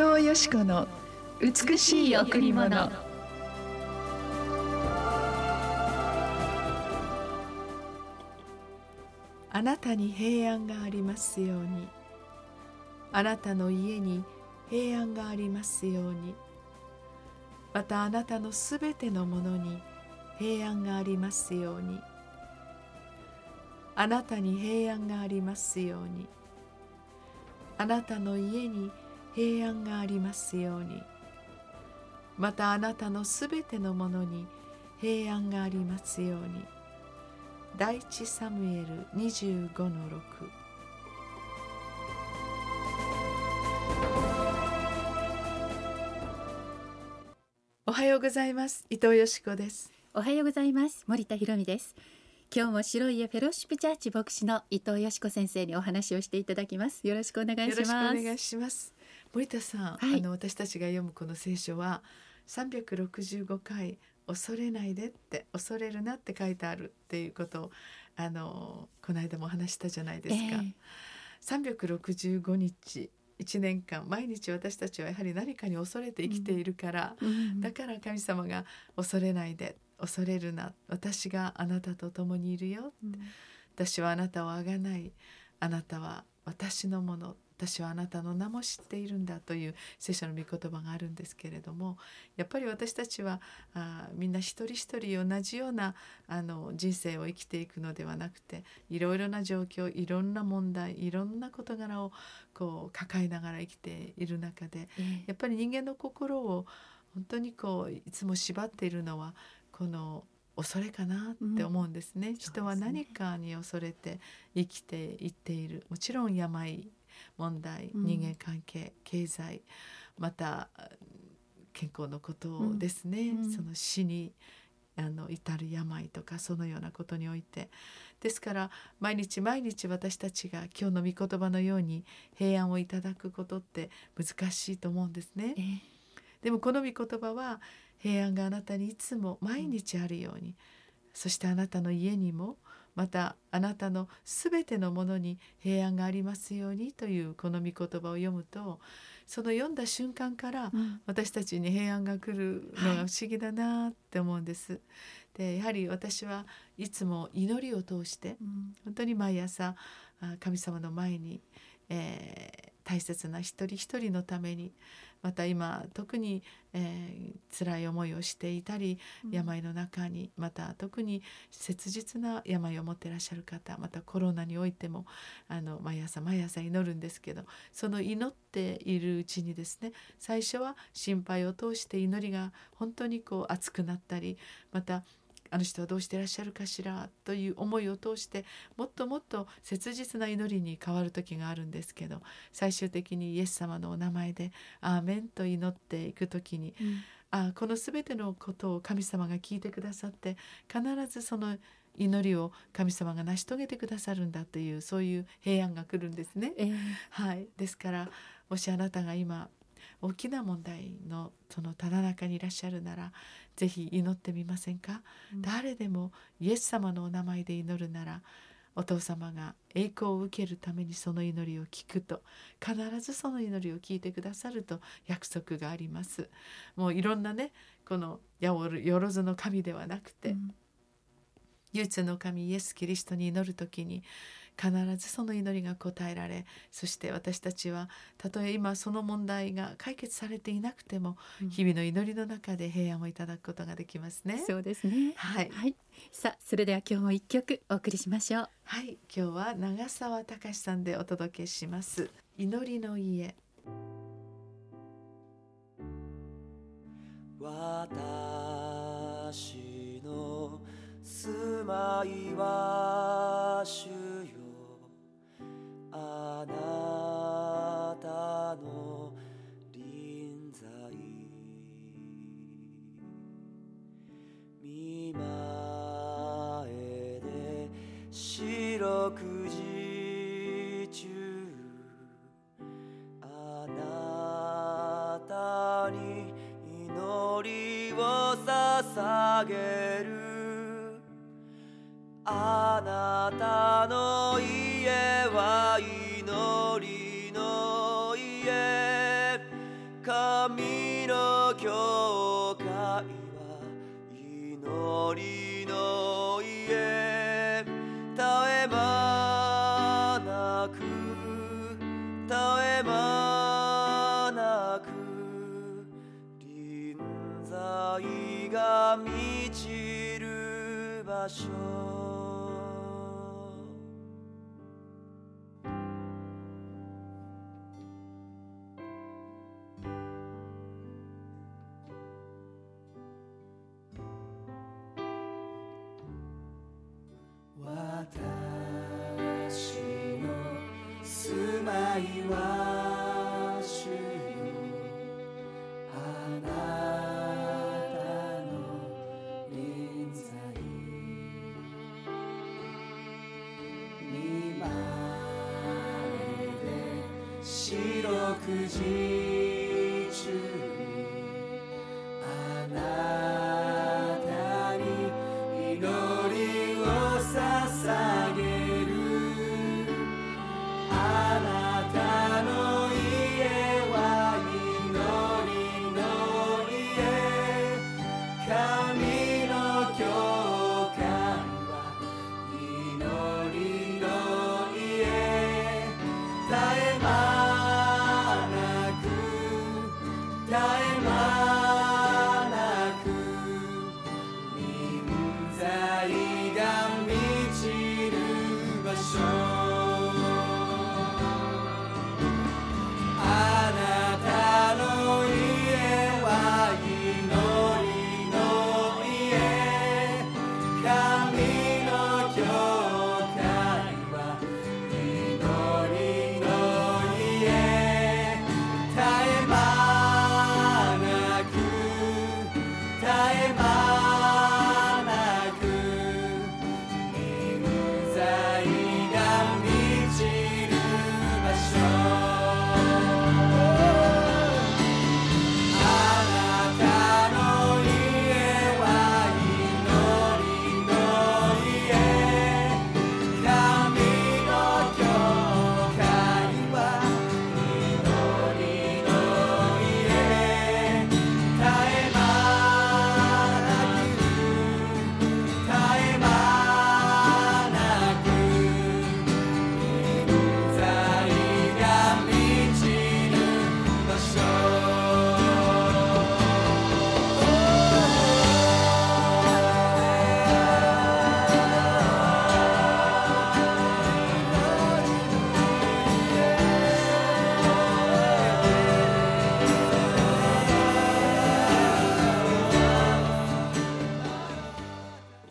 藤よし子の美しい贈り物。あなたに平安がありますように。あなたの家に平安がありますように。またあなたのすべてのものに平安がありますように。あなたに平安がありますように。あなたの家に平安がありますようにまたあなたのすべてのものに平安がありますように。第一サムエル25の6おはようございます。伊藤よしこです。おはようございます。森田博美です。今日も白い家フェローシップチャーチ牧師の伊藤よしこ先生にお話をしていただきます。よろしくお願いします。お願いします森田さん、はい、あの私たちが読むこの聖書は365回恐れないでって恐れるなって書いてあるっていうことをあのこの間も話したじゃないですか、えー、365日1年間毎日私たちはやはり何かに恐れて生きているから、うん、だから神様が恐れないで恐れるな。私があなたと共にいるよ、うん、私はあなたをあがない。あなたは私のもの私はあなたの名も知っているんだという聖書の御言葉があるんですけれどもやっぱり私たちはあみんな一人一人同じようなあの人生を生きていくのではなくていろいろな状況いろんな問題いろんな事柄をこう抱えながら生きている中で、やっぱり人間の心を本当にこういつも縛っているのはこの恐れかなって思うんですね、うん、人は何かに恐れて生きていっている。もちろん病問題、人間関係経済また健康のことですね、その死にあの至る病とかそのようなことにおいて。ですから毎日毎日私たちが今日の御言葉のように平安をいただくことって難しいと思うんですね。えー、でもこの御言葉は平安があなたにいつも毎日あるように、そしてあなたの家にもまたあなたのすべてのものに平安がありますようにというこの御言葉を読むとその読んだ瞬間から私たちに平安が来るのが不思議だなって思うんです。でやはり私はいつも祈りを通して本当に毎朝神様の前に、えー大切な一人一人のためにまた今特に、えー、辛い思いをしていたり、病の中にまた特に切実な病を持ってらっしゃる方またコロナにおいてもあの毎朝毎朝祈るんですけどその祈っているうちにですね最初は心配を通して祈りが本当にこう熱くなったりまたあの人はどうしてらっしゃるかしらという思いを通してもっともっと切実な祈りに変わる時があるんですけど最終的にイエス様のお名前で「アーメン」と祈っていく時に、うん、あこの全てのことを神様が聞いてくださって必ずその祈りを神様が成し遂げてくださるんだというそういう平安が来るんですね。えー、はい、ですからもしあなたが今大きな問題のそのただ中にいらっしゃるならぜひ祈ってみませんか、うん、誰でもイエス様のお名前で祈るならお父様が栄光を受けるためにその祈りを聞くと必ずその祈りを聞いてくださると約束があります。もういろんなねこのよろずの神ではなくて、うん、唯一の神イエス・キリストに祈る時に必ずその祈りが応えられそして私たちはたとえ今その問題が解決されていなくても、うん、日々の祈りの中で平安をいただくことができますね。そうですね。はい。はい、さあそれでは今日も一曲お送りしましょう。はい、今日は長澤隆さんでお届けします。祈りの家。私の住まいは主六時中あなたに祈りを捧げる。あなたの家は祈りの家。神の教会は祈り在が満ちる場所。私の住まいは六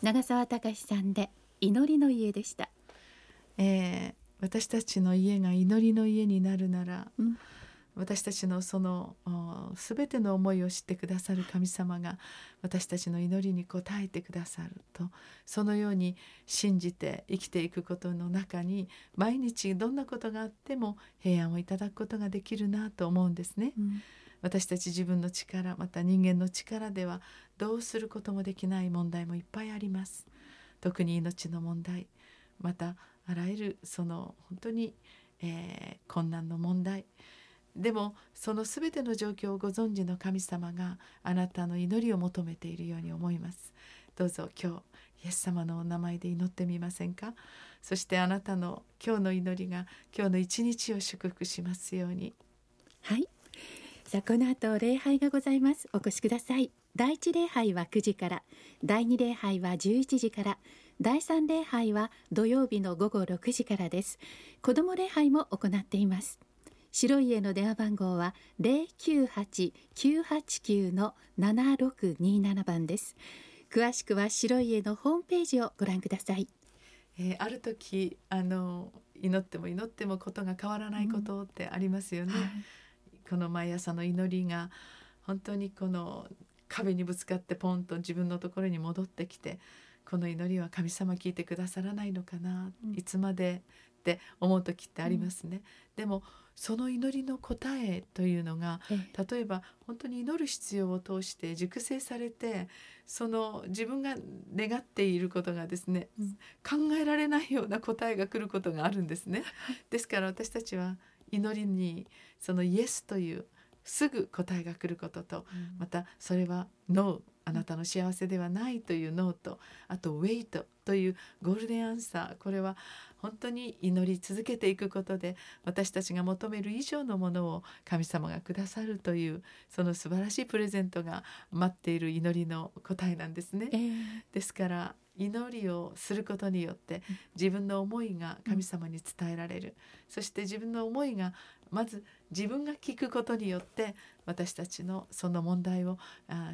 長澤隆さんで祈りの家でした。えー私たちの家が祈りの家になるなら、うん私たちのそのお全ての思いを知ってくださる神様が私たちの祈りに応えてくださるとそのように信じて生きていくことの中に毎日どんなことがあっても平安をいただくことができるなと思うんですね。うん私たち自分の力また人間の力ではどうすることもできない問題もいっぱいあります。特に命の問題またあらゆるその本当に、えー困難の問題。でもその全ての状況をご存知の神様があなたの祈りを求めているように思います。どうぞ今日イエス様のお名前で祈ってみませんか？そしてあなたの今日の祈りが今日の一日を祝福しますように。はい。さあこの後礼拝がございます。お越しください。第一礼拝は9時から、第二礼拝は11時から、第三礼拝は土曜日の午後6時からです。子ども礼拝も行っています。白い家の電話番号は098-989の7627番です。詳しくは白い家のホームページをご覧ください。えーある時あの祈っても祈ってもことが変わらないことってありますよね。この毎朝の祈りが本当にこの壁にぶつかってポンと自分のところに戻ってきてこの祈りは神様聞いてくださらないのかな、うんいつまでって思う時ってありますね。でもその祈りの答えというのがええ例えば本当に祈る必要を通して熟成されてその自分が願っていることがですね、うん考えられないような答えが来ることがあるんですね。ですから私たちは祈りにそのイエスというすぐ答えが来ることとまたそれはノーあなたの幸せではないというノーとあとウェイトというゴールデンアンサーこれは本当に祈り続けていくことで私たちが求める以上のものを神様がくださるというその素晴らしいプレゼントが待っている祈りの答えなんですね。えーですから祈りをすることによって自分の思いが神様に伝えられる、そして自分の思いがまず自分が聞くことによって私たちのその問題をあ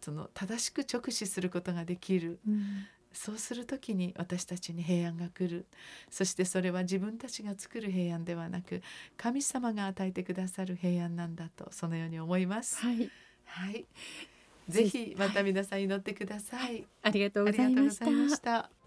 その正しく直視することができる。うん。そうする時に私たちに平安が来る。そしてそれは自分たちが作る平安ではなく神様が与えてくださる平安なんだとそのように思います。はい。はい、ぜひまた皆さん祈ってください。ありがとうありがとうございました。